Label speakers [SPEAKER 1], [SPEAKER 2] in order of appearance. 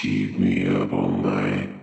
[SPEAKER 1] keep me up all night.